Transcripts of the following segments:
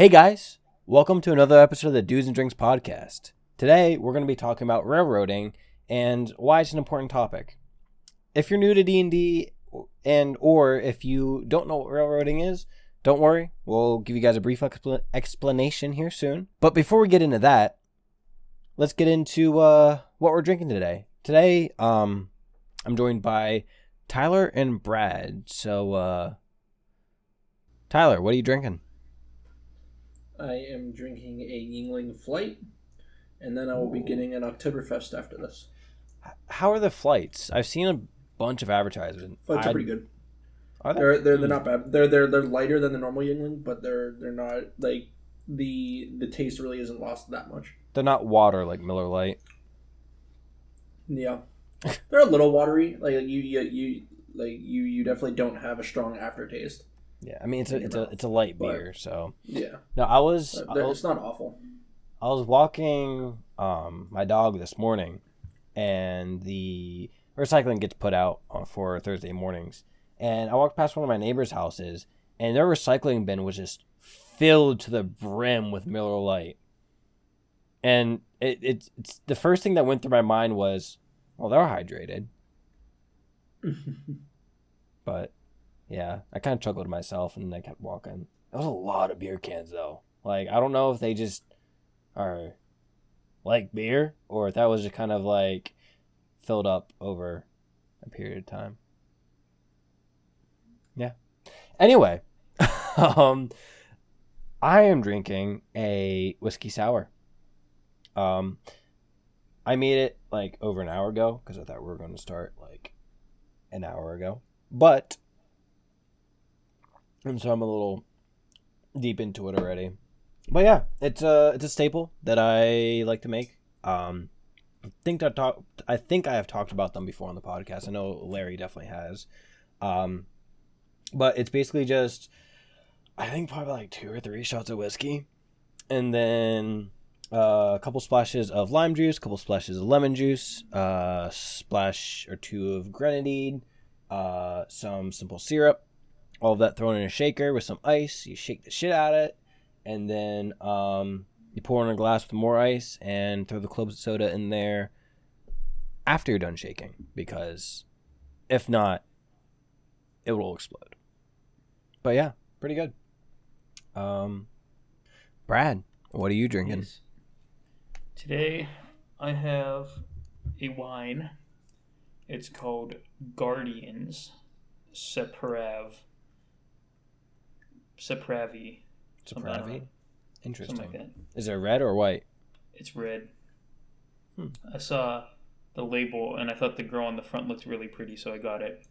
Hey guys, welcome to another episode of the Dudes and Drinks podcast. Today we're going to be talking about railroading and why it's an important topic. If you're new to D&D and or if you don't know what railroading is, don't worry, we'll give you guys a brief expl- explanation here soon. But before we get into that, let's get into uh, what we're drinking today. Today, um, I'm joined by Tyler and Brad. So, uh, Tyler, what are you drinking? I am drinking a Yuengling Flight, and then I will be getting an Oktoberfest after this. How are the flights? I've seen a bunch of advertisements. Flights are pretty good. Are they? They're they're, they're hmm. not bad. They're they're they're lighter than the normal Yuengling, but they're they're not like the the taste really isn't lost that much. They're not water like Miller Lite. Yeah, they're a little watery. Like you you you like you you definitely don't have a strong aftertaste. Yeah, I mean it's a it's a it's a light But- beer. So Yeah, no, I was I was, it's not awful. I was walking um my dog this morning, and the recycling gets put out for Thursday mornings, and I walked past one of my neighbors' houses, and their recycling bin was just filled to the brim with Miller Lite, and it, it's it's the first thing that went through my mind was, well, they're hydrated. But yeah, I kind of chuckled to myself and I kept walking. That was a lot of beer cans though. Like I don't know if they just are like beer or if that was just kind of like filled up over a period of time. Yeah. Anyway, um I am drinking a whiskey sour. Um I made it like over an hour ago because I thought we were going to start like an hour ago. But and so I'm a little deep into it already. But yeah, it's a it's a staple that I like to make. Um, I think I talk I think I have talked about them before on the podcast. I know Larry definitely has. Um, but it's basically just I think probably like two or three shots of whiskey, and then uh, a couple splashes of lime juice, a couple splashes of lemon juice, uh, splash or two of grenadine, uh, some simple syrup, all of that thrown in a shaker with some ice. You shake the shit out of it, and then um, you pour in a glass with more ice and throw the club soda in there after you're done shaking, because if not, it will explode. But yeah, pretty good. Um, Brad, what are you drinking? Yes. Today I have a wine. It's called Guardians Seprav. Sepravi. something Sapravi? Interesting. Something like that. Is it red or white? It's red. Hmm. I saw the label and I thought the girl on the front looked really pretty, so I got it.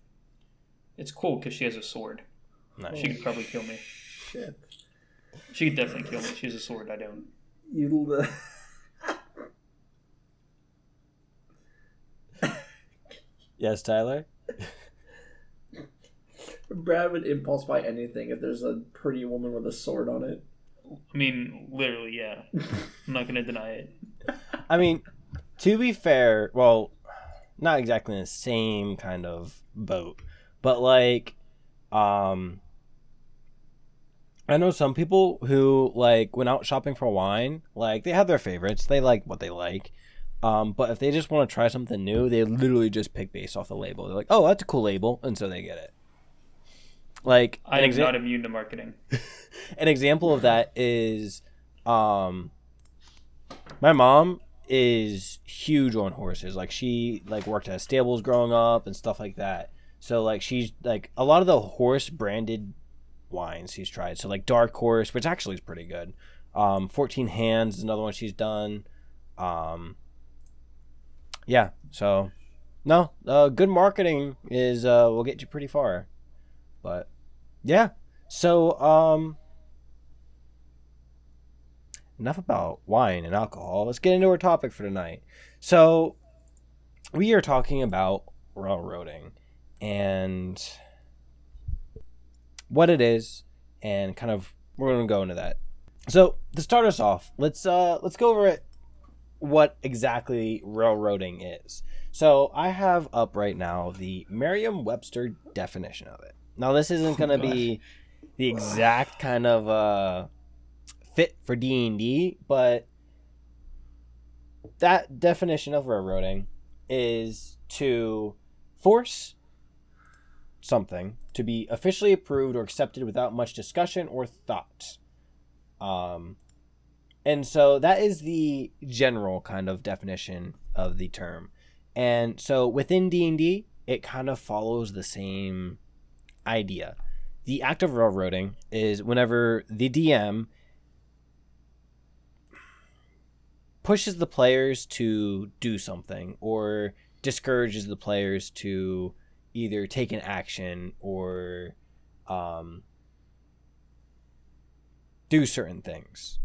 It's cool because she has a sword. Nice. She could probably kill me. Shit, She could definitely kill me. She has a sword. I don't. you. Yes, Tyler. Brad would impulse buy anything if there's a pretty woman with a sword on it. I mean, literally, yeah. I'm not gonna deny it. I mean, to be fair, well, not exactly in the same kind of boat, but like, um, I know some people who like went out shopping for wine. Like they have their favorites. They like what they like. Um, but if they just want to try something new, they literally just pick based off the label. They're like, "Oh, that's a cool label," and so they get it. Like I am exa- not immune to marketing. an example of that is um my mom is huge on horses. Like she like worked at stables growing up and stuff like that. So like she's like a lot of the horse branded wines she's tried. So like dark horse which actually is pretty good. Um 14 hands is another one she's done. Um yeah so no uh good marketing is uh will get you pretty far but yeah so um enough about wine and alcohol. Let's get into our topic for tonight. So, we are talking about railroading and what it is, and kind of we're going to go into that. So, to start us off, let's uh let's go over it what exactly railroading is. So, I have up right now the Merriam-Webster definition of it. Now, this isn't going to be the exact kind of uh fit for D and D, but that definition of railroading is to force something to be officially approved or accepted without much discussion or thought. Um, and so that is the general kind of definition of the term. And so within D&D, it kind of follows the same idea. The act of railroading is whenever the DM pushes the players to do something or discourages the players to either take an action or um, do certain things.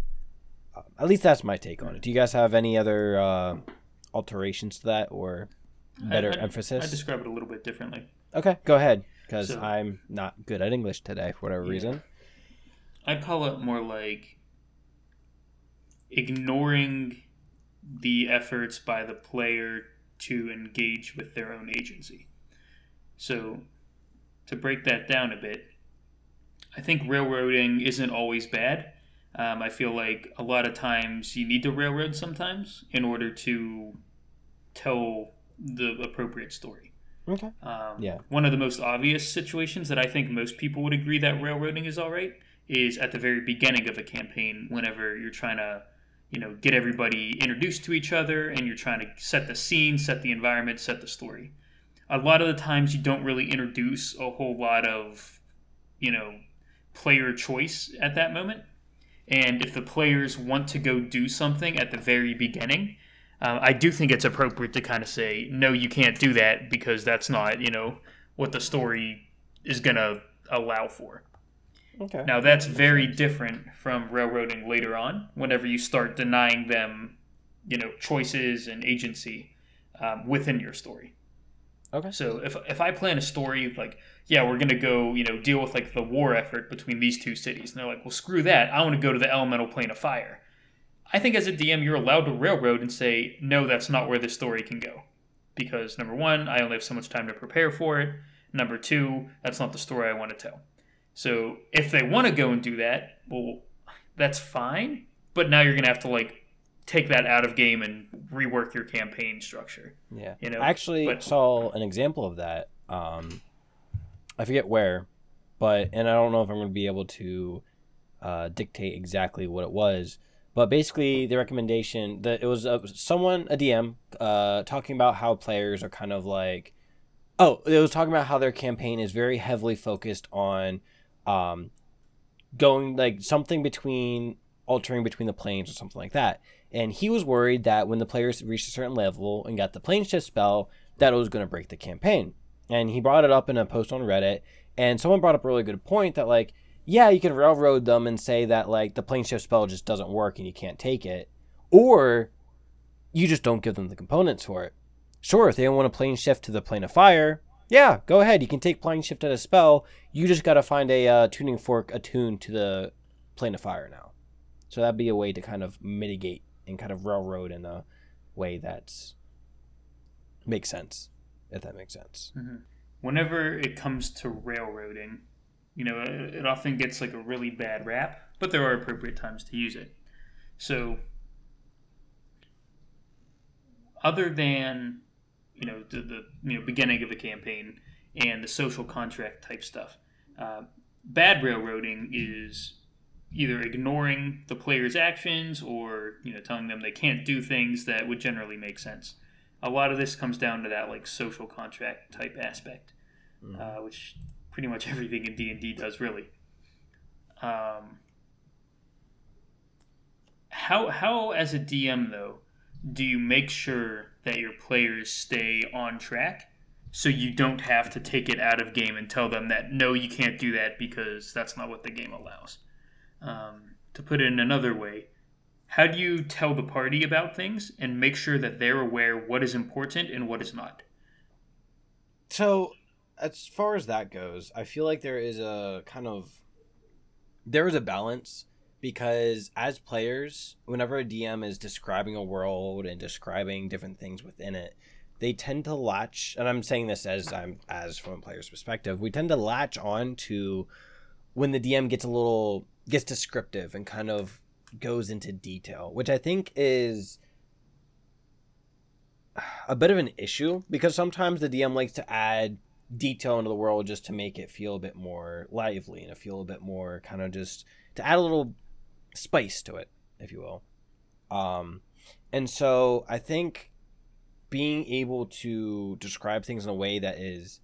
Uh, at least that's my take on it. Do you guys have any other uh, alterations to that or better I, I, emphasis? I describe it a little bit differently. okay, go ahead, because So- I'm not good at English today for whatever Yeah. reason. I'd call it more like ignoring the efforts by the player to engage with their own agency. So, to break that down a bit, I think railroading isn't always bad. Um, I feel like a lot of times you need to railroad sometimes in order to tell the appropriate story. Okay. Um, Yeah. One of the most obvious situations that I think most people would agree that railroading is all right is at the very beginning of a campaign, whenever you're trying to, you know, get everybody introduced to each other and you're trying to set the scene, set the environment, set the story. A lot of the times you don't really introduce a whole lot of, you know, player choice at that moment. And if the players want to go do something at the very beginning, uh, I do think it's appropriate to kind of say, no, you can't do that because that's not, you know, what the story is going to allow for. Okay. Now, that's very different from railroading later on, whenever you start denying them, you know, choices and agency um, within your story. Okay. So if, if I plan a story like, yeah, we're gonna go, you know, deal with like the war effort between these two cities, and they're like, well, screw that, I want to go to the elemental plane of fire. I think as a DM, you're allowed to railroad and say, no, that's not where this story can go, because number one, I only have so much time to prepare for it. Number two, that's not the story I want to tell. So if they want to go and do that, well, that's fine. But now you're gonna have to like take that out of game and rework your campaign structure. Yeah. You know, I actually but- saw an example of that. Um, I forget where, but and I don't know if I'm going to be able to uh, dictate exactly what it was. But basically, the recommendation that it was uh, someone a DM uh, talking about how players are kind of like, oh, it was talking about how their campaign is very heavily focused on um, going like something between altering between the planes or something like that. And he was worried that when the players reached a certain level and got the plane shift spell, that it was going to break the campaign. And he brought it up in a post on Reddit, and someone brought up a really good point that like, yeah, you can railroad them and say that like the plane shift spell just doesn't work and you can't take it, or you just don't give them the components for it. Sure, if they don't want to plane shift to the plane of fire, yeah, go ahead. You can take plane shift as a spell. You just got to find a uh, tuning fork attuned to the plane of fire now. So that'd be a way to kind of mitigate and kind of railroad in a way that makes sense, if that makes sense. whenever it comes to railroading, you know, it, often gets like a really bad rap, but there are appropriate times to use it. So, other than you know the, the you know beginning of a campaign and the social contract type stuff, uh, bad railroading is either ignoring the player's actions or you know telling them they can't do things that would generally make sense. A lot of this comes down to that like social contract type aspect uh, which pretty much everything in D and D does really. Um, how how as a DM though do you make sure that your players stay on track so you don't have to take it out of game and tell them that no you can't do that because that's not what the game allows. Um, to put it in another way, how do you tell the party about things and make sure that they're aware what is important and what is not? So, as far as that goes, I feel like there is a kind of there is a balance because as players, whenever a DM is describing a world and describing different things within it, they tend to latch and I'm saying this as I'm as from a player's perspective, we tend to latch on to when the DM gets a little gets descriptive and kind of goes into detail, which I think is a bit of an issue because sometimes the DM likes to add detail into the world just to make it feel a bit more lively and feel a bit more kind of just to add a little spice to it, if you will. Um, and so I think being able to describe things in a way that is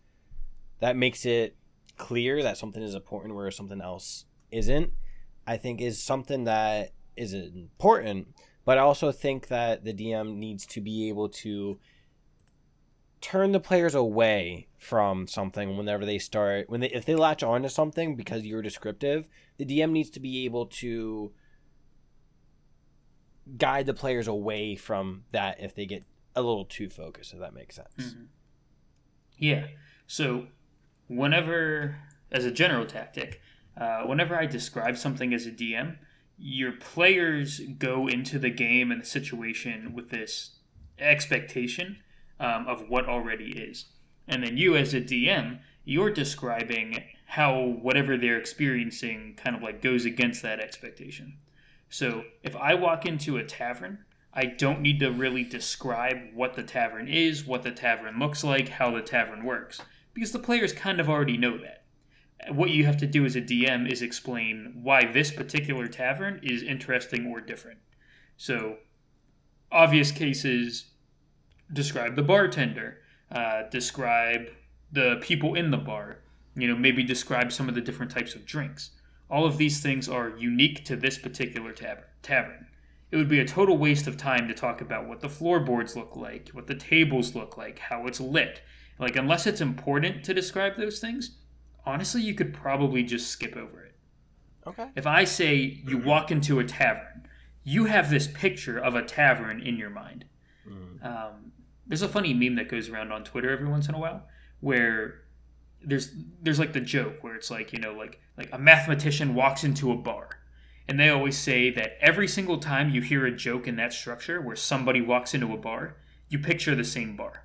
that makes it clear that something is important where something else isn't, I think is something that is important. But I also think that the DM needs to be able to turn the players away from something whenever they start when they if they latch on to something because you're descriptive the dm needs to be able to guide the players away from that if they get a little too focused if that makes sense Mhm. Yeah. So, whenever, as a general tactic, uh, whenever I describe something as a DM, your players go into the game and the situation with this expectation um, of what already is. And then you, as a DM, you're describing how whatever they're experiencing kind of like goes against that expectation. So, if I walk into a tavern, I don't need to really describe what the tavern is, what the tavern looks like, how the tavern works, because the players kind of already know that. What you have to do as a DM is explain why this particular tavern is interesting or different. So, obvious cases describe the bartender, uh, describe the people in the bar, you know, maybe describe some of the different types of drinks. All of these things are unique to this particular tavern. tavern it would be a total waste of time to talk about what the floorboards look like, what the tables look like, how it's lit. Like, unless it's important to describe those things, honestly, you could probably just skip over it. okay If I say you walk into a tavern, you have this picture of a tavern in your mind. Um, there's a funny meme that goes around on Twitter every once in a while where there's there's like the joke where it's like you know like like a mathematician walks into a bar and they always say that every single time you hear a joke in that structure where somebody walks into a bar you picture the same bar.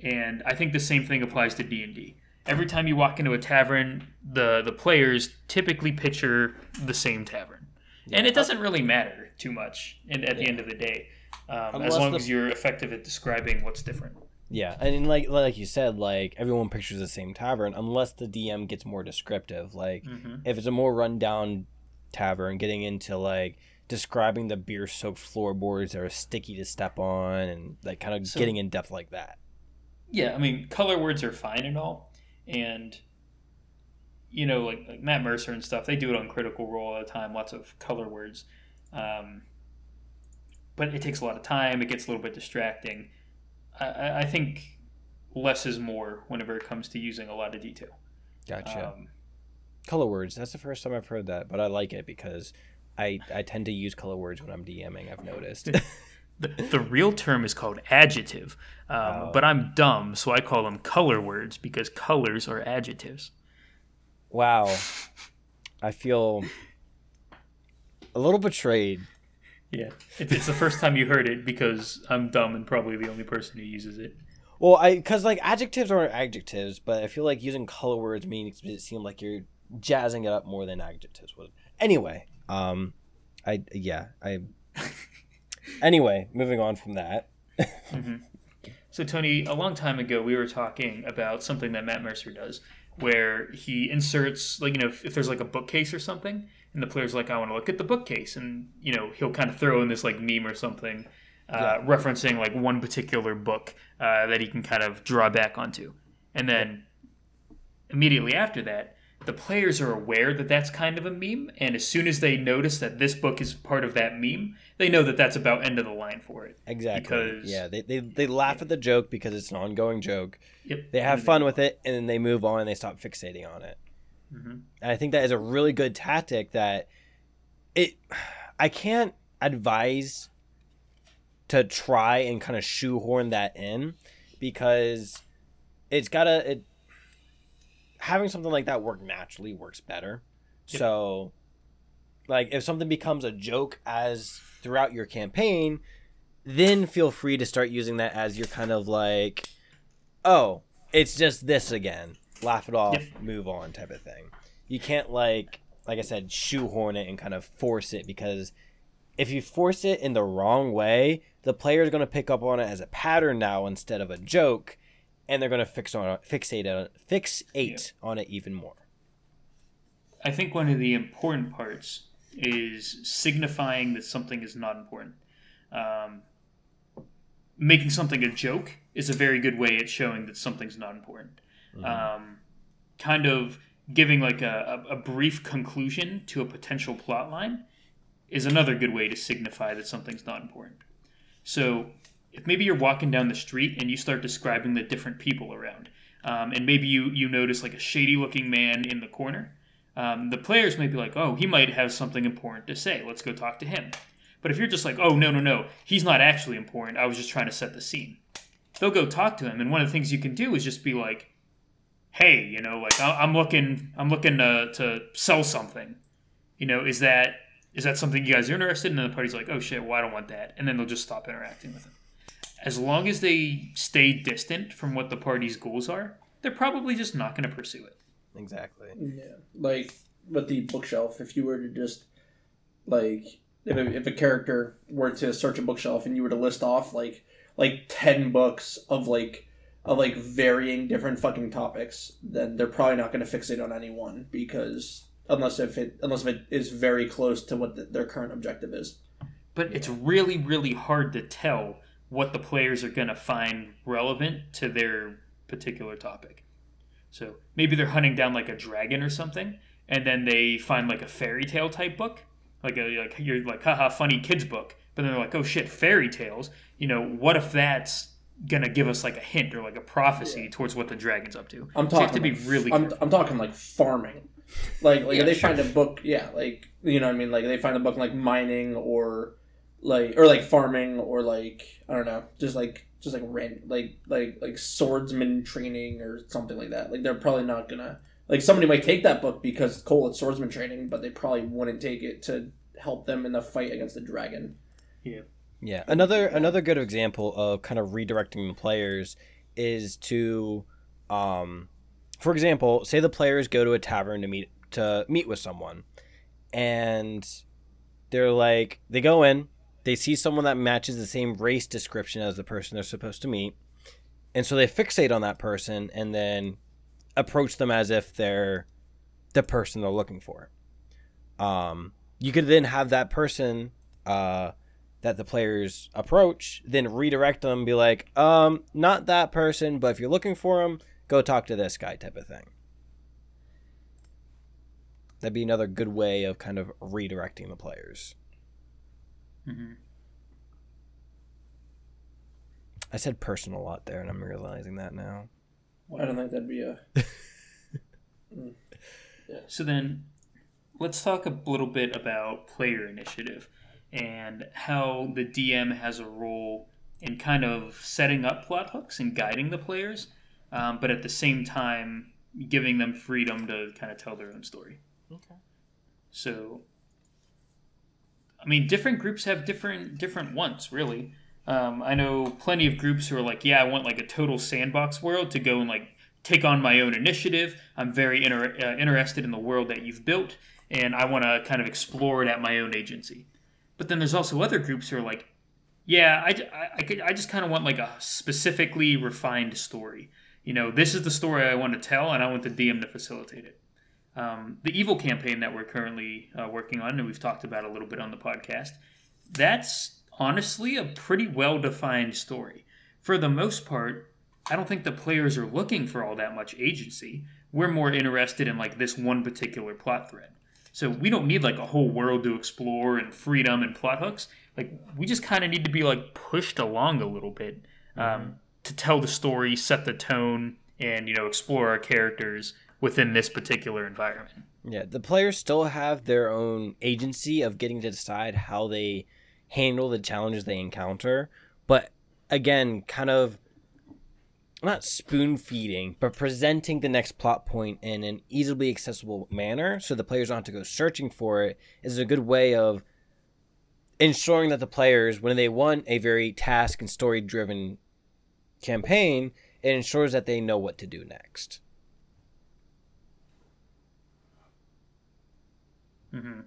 And i think the same thing applies to d&d every time you walk into a tavern the the players typically picture the same tavern. And it doesn't really matter too much in, at the end of the day um, as long the- as you're effective at describing what's different Yeah, and like like you said, like everyone pictures the same tavern unless the DM gets more descriptive. Like Mhm. if it's a more rundown tavern, getting into like describing the beer-soaked floorboards that are sticky to step on, and like kind of So- getting in depth like that. yeah i mean color words are fine and all and you know like, like matt mercer and stuff they do it on critical role all the time lots of color words um, but it takes a lot of time it gets a little bit distracting I- I, think less is more whenever it comes to using a lot of detail Gotcha. um, color words. That's the first time I've heard that, but I like it because I I tend to use color words when I'm DMing. I've noticed. the, the real term is called adjective um, Oh. but i'm dumb so i call them color words because colors are adjectives wow, I feel a little betrayed. Yeah, it's, it's the first time you heard it because I'm dumb and probably the only person who uses it. Well, I because like adjectives are adjectives, but I feel like using color words makes it seem like you're jazzing it up more than adjectives would. Anyway, um, I yeah I. anyway, moving on from that. So, Tony, a long time ago, we were talking about something that Matt Mercer does, where he inserts, like, you know, if, if there's like a bookcase or something, and the player's like, I want to look at the bookcase, and, you know, he'll kind of throw in this, like, meme or something, uh, referencing, like, one particular book uh, that he can kind of draw back onto. And then immediately after that, the players are aware that that's kind of a meme, and as soon as they notice that this book is part of that meme, they know that that's about end of the line for it. Exactly. Because- yeah, they, they they laugh at the joke because it's an ongoing joke. Yep. They have fun with it, and then they move on and they stop fixating on it. Mhm. And I think that is a really good tactic. That it, I can't advise to try and kind of shoehorn that in because it's gotta it having something like that work naturally works better. Yep. So, like if something becomes a joke as throughout your campaign, then feel free to start using that as your kind of like, oh, it's just this again. Laugh it off, Yep. move on type of thing. You can't like like I said, shoehorn it and kind of force it because if you force it in the wrong way, the player is going to pick up on it as a pattern now instead of a joke, and they're going to fix on fixate on fixate on it even more. I think one of the important parts is signifying that something is not important. Um, making something a joke is a very good way at showing that something's not important. Um, kind of giving like a, a, brief conclusion to a potential plot line is another good way to signify that something's not important. So if maybe you're walking down the street and you start describing the different people around, um, and maybe you, you notice like a shady looking man in the corner, um, the players might be like, oh, he might have something important to say. Let's go talk to him. But if you're just like, oh, no, no, no, he's not actually important. I was just trying to set the scene. They'll go talk to him. And one of the things you can do is just be like, hey, you know, like I- I'm looking, I'm looking to, to sell something. You know, is that is that something you guys are interested in? And the party's like, oh shit, well I don't want that, and then they'll just stop interacting with them. As long as they stay distant from what the party's goals are, they're probably just not going to pursue it. Exactly. Yeah, like with the bookshelf, if you were to just like if a, if a character were to search a bookshelf and you were to list off like like ten books of like of like varying different fucking topics, then they're probably not going to fixate on any one because unless if it unless if it is very close to what the, their current objective is. But it's really, really hard to tell what the players are going to find relevant to their particular topic. So maybe they're hunting down like a dragon or something, and then they find like a fairy tale type book, like a like you're like haha funny kids book. But then they're like, oh shit, fairy tales. You know, what if that's gonna give us like a hint or like a prophecy towards what the dragon's up to? I'm So you have talking to be like, really. I'm. I'm talking like farming. Like like Yeah, they sure. find a book, yeah, like you know what I mean, like they find a book like mining or like or like farming or like I don't know, just like just like rent like like like swordsman training or something like that. Like they're probably not gonna like somebody might take that book because cool it's swordsman training, but they probably wouldn't take it to help them in the fight against the dragon. Yeah. Yeah, another another good example of kind of redirecting the players is to um for example, say the players go to a tavern to meet to meet with someone and they're like they go in, they see someone that matches the same race description as the person they're supposed to meet. And so they fixate on that person and then approach them as if they're the person they're looking for. Um you could then have that person uh that the players approach, then redirect them, be like, um, not that person, but if you're looking for him, go talk to this guy, type of thing. That'd be another good way of kind of redirecting the players. Mhm. I said person a lot there, and I'm realizing that now. I don't think that'd be a So then, let's talk a little bit about player initiative and how the DM has a role in kind of setting up plot hooks and guiding the players, um, but at the same time giving them freedom to kind of tell their own story. Okay. So, I mean, different groups have different different wants, really. Um, I know plenty of groups who are like, yeah, I want like a total sandbox world to go and like take on my own initiative. I'm very inter- uh, interested in the world that you've built, and I want to kind of explore it at my own agency. But then there's also other groups who are like, yeah, I, I, I, could, I just kind of want like a specifically refined story. You know, this is the story I want to tell, and I want the DM to facilitate it. Um, the evil campaign that we're currently uh, working on, and we've talked about a little bit on the podcast, that's honestly a pretty well defined story. For the most part, I don't think the players are looking for all that much agency. We're more interested in like this one particular plot thread. So we don't need like a whole world to explore and freedom and plot hooks. Like we just kind of need to be like pushed along a little bit um, to tell the story, set the tone, and you know explore our characters within this particular environment. Yeah, the players still have their own agency of getting to decide how they handle the challenges they encounter, but again, kind of not spoon feeding, but presenting the next plot point in an easily accessible manner so the players don't have to go searching for it is a good way of ensuring that the players, when they want a very task and story driven campaign, it ensures that they know what to do next. Mm-hmm.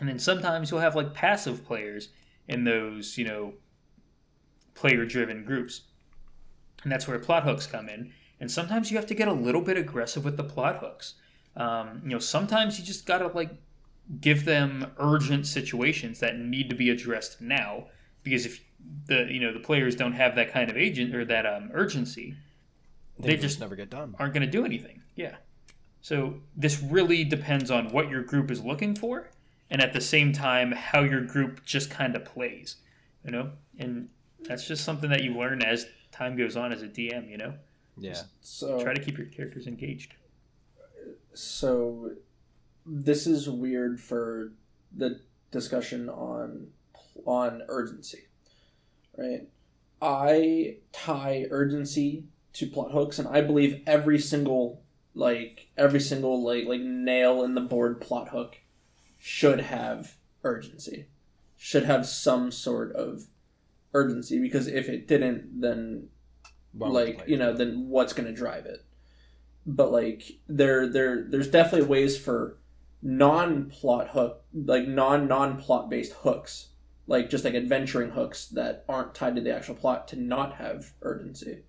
And then sometimes you'll have like passive players in those, you know, player driven groups. And that's where plot hooks come in. And sometimes you have to get a little bit aggressive with the plot hooks. Um, you know, sometimes you just gotta like give them urgent situations that need to be addressed now. Because if the you know the players don't have that kind of agent or that um, urgency, They, They just just- never get done. aren't going to do anything. Yeah. So this really depends on what your group is looking for, and at the same time how your group just kind of plays, you know. And that's just something that you learn as time goes on as a DM. You know, Yeah. So try to keep your characters engaged. so this is weird for the discussion on on urgency right i tie urgency to plot hooks and i believe every single like every single like like nail in the board plot hook should have urgency should have some sort of urgency because if it didn't then the like you know then what's going to drive it? But like there there there's definitely ways for non-plot hook like non non-plot based hooks like just like adventuring hooks that aren't tied to the actual plot to not have urgency.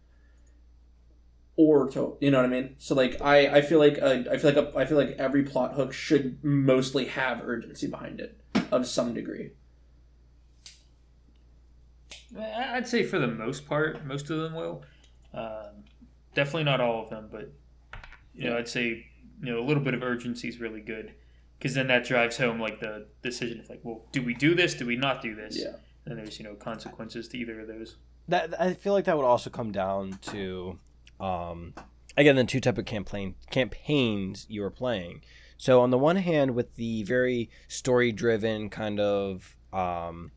Or to you know what i mean? So like i i feel like uh, i feel like a, i feel like every plot hook should mostly have urgency behind it of some degree I'd say for the most part, most of them will. Um, definitely not all of them, but you know, I'd say you know a little bit of urgency is really good because then that drives home like the decision of like, well, do we do this? Do we not do this? yeah And there's you know consequences to either of those. that I feel like that would also come down to um again the two type of campaign campaigns you were playing. So on the one hand with the very story driven kind of um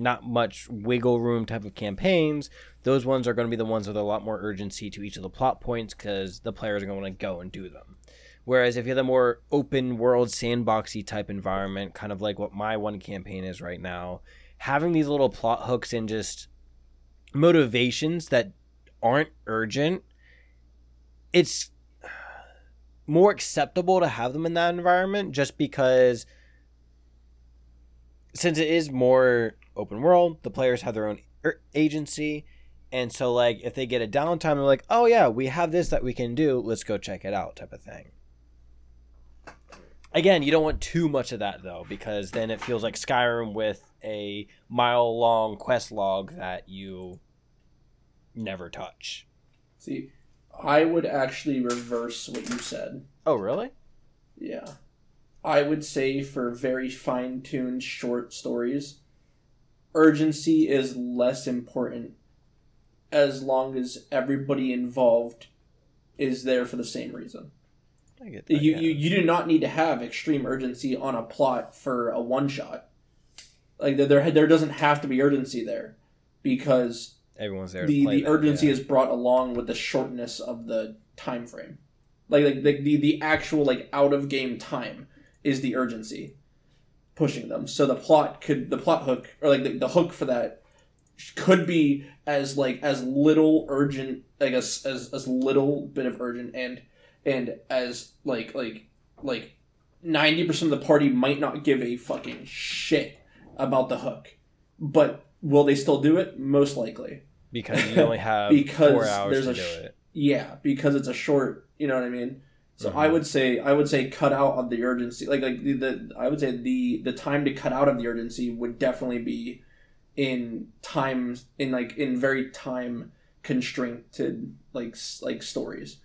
not much wiggle room type of campaigns, those ones are going to be the ones with a lot more urgency to each of the plot points because the players are going to want to go and do them. Whereas if you have the more open world sandboxy type environment, kind of like what my one campaign is right now, having these little plot hooks and just motivations that aren't urgent, it's more acceptable to have them in that environment just because since it is more open world, the players have their own er, agency. And so, like, if they get a downtime, they're like, oh, yeah, we have this that we can do. Let's go check it out, type of thing. Again, you don't want too much of that, though, because then it feels like Skyrim with a mile long quest log that you never touch. see i would actually reverse what you said Oh, really? Yeah. I would say for very fine tuned short stories, urgency is less important as long as everybody involved is there for the same reason. I get that. You, yeah. you, you do not need to have extreme urgency on a plot for a one shot. Like there, there, doesn't have to be urgency there because Everyone's there. to the, play the that, urgency yeah. is brought along with the shortness of the time frame like like the, the, the actual like out of game time is the urgency pushing them. So the plot could the plot hook or like the, the hook for that could be as like as little urgent like as, as as little bit of urgent and and as like like like 90% of the party might not give a fucking shit about the hook. But will they still do it? Most likely. Because you only have Because four hours there's to a do it. yeah because it's a short you know what i mean so Mhm. i would say i would say cut out of the urgency like like the, the i would say the the time to cut out of the urgency would definitely be in times in like in very time constrained like like stories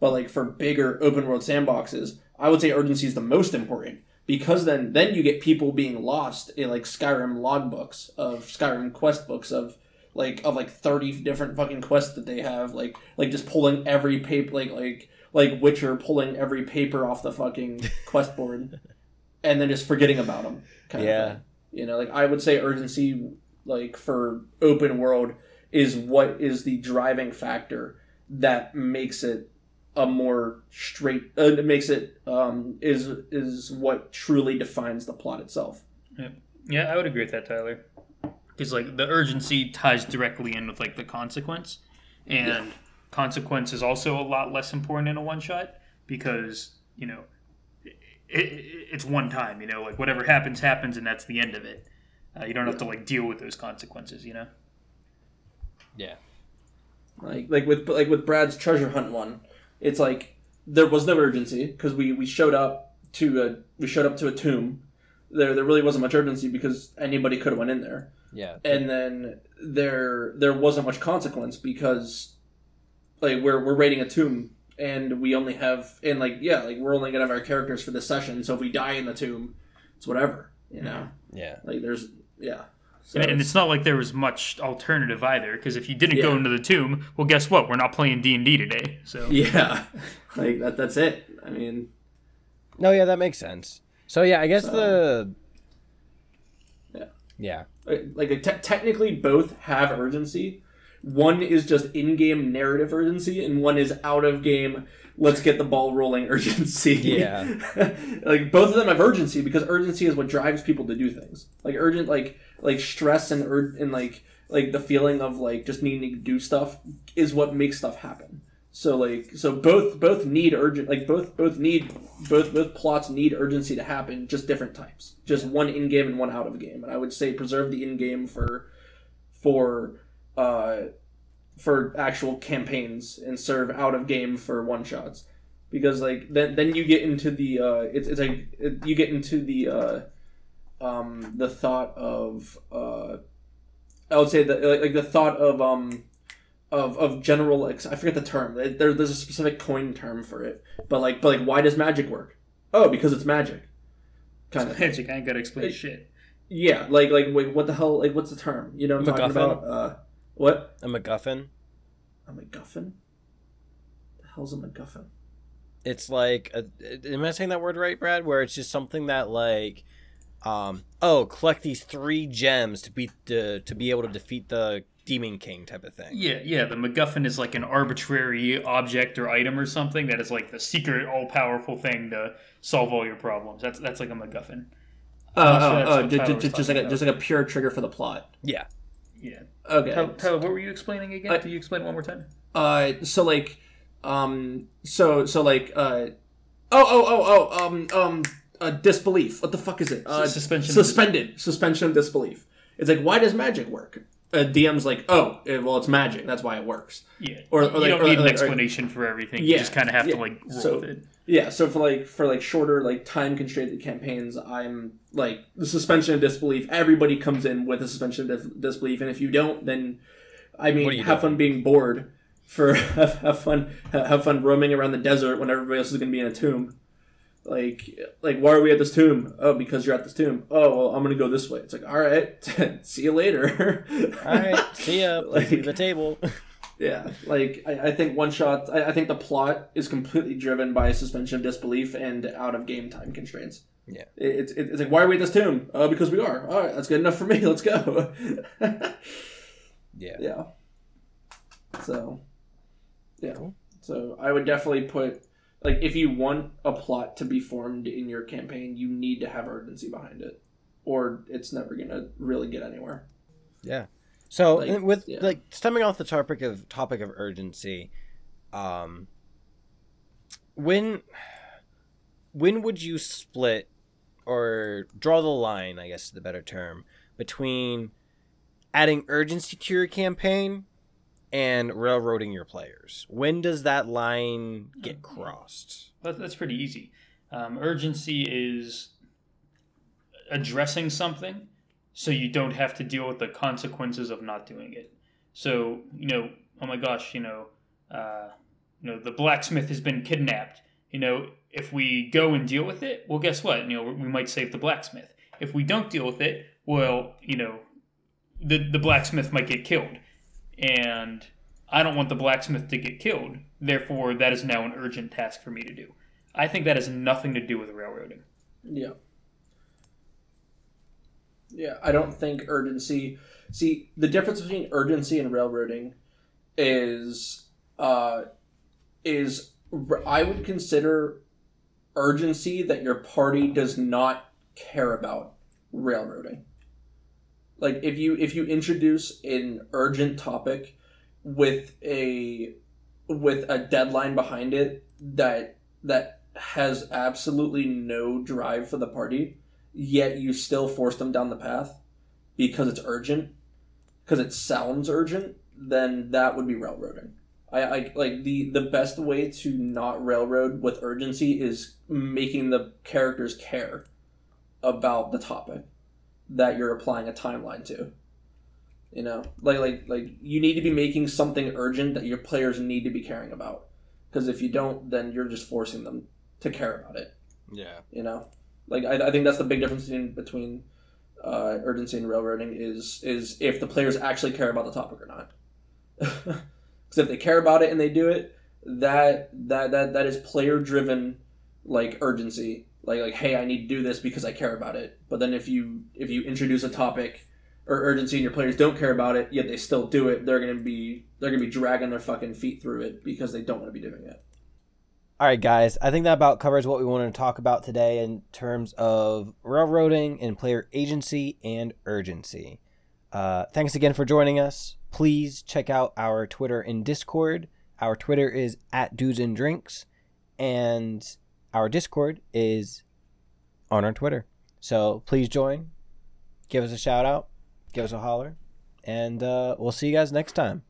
but like for bigger open world sandboxes i would say urgency is the most important because then then you get people being lost in like skyrim logbooks of skyrim quest books of like of like 30 different fucking quests that they have like like just pulling every paper like like like witcher pulling every paper off the fucking quest board and then just forgetting about them kind Yeah. of thing. you know like i would say urgency like for open world is what is the driving factor that makes it a more straight uh, it makes it um is is what truly defines the plot itself Yeah, yeah, I would agree with that, Tyler. Because like the urgency ties directly in with like the consequence, and consequence is also a lot less important in a one shot because you know it, it- it's one time. You know, like whatever happens, happens, and that's the end of it. Uh, you don't have to like deal with those consequences. You know. Yeah. Like like with like with Brad's treasure hunt one, it's like there was no urgency because we we showed up to a we showed up to a tomb. There there really wasn't much urgency because anybody could have went in there. Yeah. and then there there wasn't much consequence because like we're we're raiding a tomb and we only have and like yeah like we're only gonna have our characters for this session so if we die in the tomb it's whatever you know mm-hmm. Yeah. like there's yeah so and, and it's not like there was much alternative either. Because if you didn't go into the tomb, well, guess what? We're not playing D and D today. So yeah like that that's it I mean No, yeah, that makes sense. So yeah, I guess So- the Yeah. Yeah. like like, te- technically both have urgency one is just in-game narrative urgency and one is out of game let's get the ball rolling urgency. Yeah. like both of them have urgency because urgency is what drives people to do things. Like urgent like like stress and ur- and like like the feeling of like just needing to do stuff is what makes stuff happen. So like so both both need urgent like both both need both both plots need urgency to happen just different types. Just one in game and one out of game. And i would say preserve the in game for for uh for actual campaigns and serve out of game for one shots because like then then you get into the uh it's, it's like it, you get into the uh um the thought of uh i would say the like, like the thought of um of, of general like I forget the term. There, there's a specific coin term for it, but like but like why does magic work? Oh, because it's magic. Kind of. magic. I ain't gotta explain It- shit. Yeah, like like wait, what the hell? Like what's the term? You know what I'm talking about? Uh, what? A MacGuffin. A MacGuffin? The hell's a MacGuffin? It's like a, am I saying that word right, Brad? Where it's just something that like um oh, collect these three gems to beat the to be able to defeat the Demon King type of thing. Yeah, yeah. The MacGuffin is like an arbitrary object or item or something that is like the secret, all-powerful thing to solve all your problems. That's that's like a MacGuffin. Oh, oh, oh, what ju- Tyler ju- was just, just like a, just like a pure trigger for the plot. Yeah. Yeah. Okay. Tyler, Tyler, what were you explaining again? I- Can you explain it one more time? Uh, so like, um, so so like, uh, oh oh oh oh um um uh, disbelief. What the fuck is it? Uh, suspension Suspended. Suspension of disbelief. It's like, why does magic work? Uh, DM's like, oh, eh, well, it's magic. That's why it works. Yeah. Or- or you like- don't or need an like- or- explanation for everything. Yeah. you just kind of have yeah. to like roll So- with it. Yeah. So for like for like shorter like time constrained campaigns, I'm like the suspension of disbelief. Everybody comes in with a suspension of dis- disbelief, and if you don't, then I mean, have doing? fun being bored. For have, have fun have fun roaming around the desert when everybody else is gonna be in a tomb. Like like why are we at this tomb? Oh, because you're at this tomb. Oh well, I'm gonna go this way. It's like all right, see you later. All right. See ya. Like- leave the table. Yeah, like I, I think one shot. I, I think the plot is completely driven by suspension of disbelief and out of game time constraints. Yeah. It, it's it's like why are we at this tomb? Oh, because we are. All right, that's good enough for me. Let's go. yeah. yeah. So. Yeah. Cool. So I would definitely put like if you want a plot to be formed in your campaign, you need to have urgency behind it, or it's never gonna really get anywhere. Yeah. So Like, with yeah. like stemming off the topic of topic of urgency, um, when when would you split or draw the line? I guess is the better term between adding urgency to your campaign and railroading your players. When does that line get crossed? That's pretty easy. Um, urgency is addressing something so you don't have to deal with the consequences of not doing it. So, you know, oh my gosh, you know, uh, you know, the blacksmith has been kidnapped. You know, if we go and deal with it, well, guess what? You know, we might save the blacksmith. If we don't deal with it, well, you know, the the blacksmith might get killed, and I don't want the blacksmith to get killed. Therefore, that is now an urgent task for me to do. I think that has nothing to do with railroading. Yeah. Yeah, I don't think urgency. See, the difference between urgency and railroading is uh is I would consider urgency that your party does not care about railroading. Like if you if you introduce an urgent topic with a with a deadline behind it that that has absolutely no drive for the party, yet you still force them down the path because it's urgent, because it sounds urgent, then that would be railroading. I, I like the the best way to not railroad with urgency is making the characters care about the topic that you're applying a timeline to. You know, like like like you need to be making something urgent that your players need to be caring about. Because if you don't, then you're just forcing them to care about it. Yeah. You know, like I, I think that's the big difference in, between uh, urgency and railroading is is if the players actually care about the topic or not. Because if they care about it and they do it, that that that that is player driven, like urgency. Like like hey, I need to do this because I care about it. But then if you if you introduce a topic or urgency and your players don't care about it, yet they still do it, they're gonna be they're gonna be dragging their fucking feet through it because they don't want to be doing it. All right, guys. I think that about covers what we wanted to talk about today in terms of railroading and player agency and urgency. Uh, thanks again for joining us. Please check out our Twitter and Discord. Our Twitter is at Dudes and Drinks, and our Discord is on our Twitter. So please join, give us a shout out, give us a holler, and uh, we'll see you guys next time.